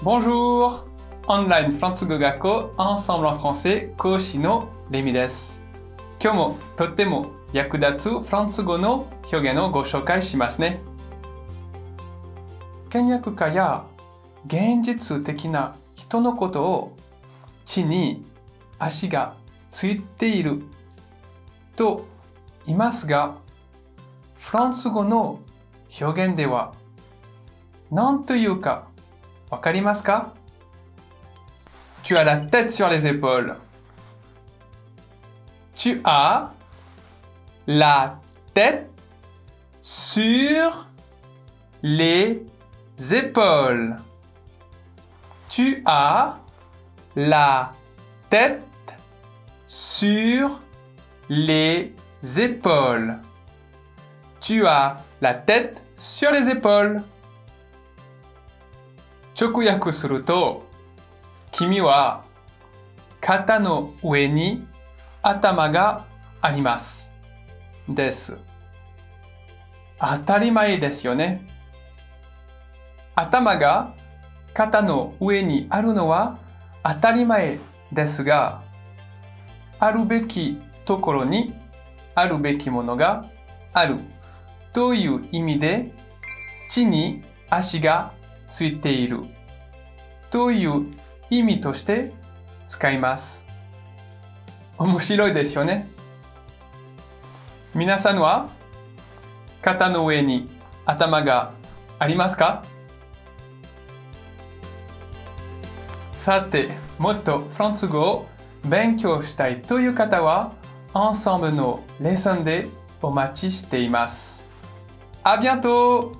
Bonjour! オンラインフランス語学校 Ensemble en français 講師のレミです。今日もとっても役立つフランス語の表現をご紹介しますね。倹約家や現実的な人のことを地に足がついていると言いますが、フランス語の表現では何というかわかりますか Tu as la tête sur les épaules. Tu as la tête sur les épaules. Tu as la tête sur les épaules. Tu as la tête sur les épaules. 直訳すると、君は肩の上に頭があります。です。当たり前ですよね。頭が肩の上にあるのは当たり前ですが、あるべきところにあるべきものがあるという意味で地に足がついているという意味として使います。面白いですよね。皆さんは肩の上に頭がありますか？さて、もっとフランス語を勉強したいという方は、Ensemble のレッスンでお待ちしています。あ、bientôt!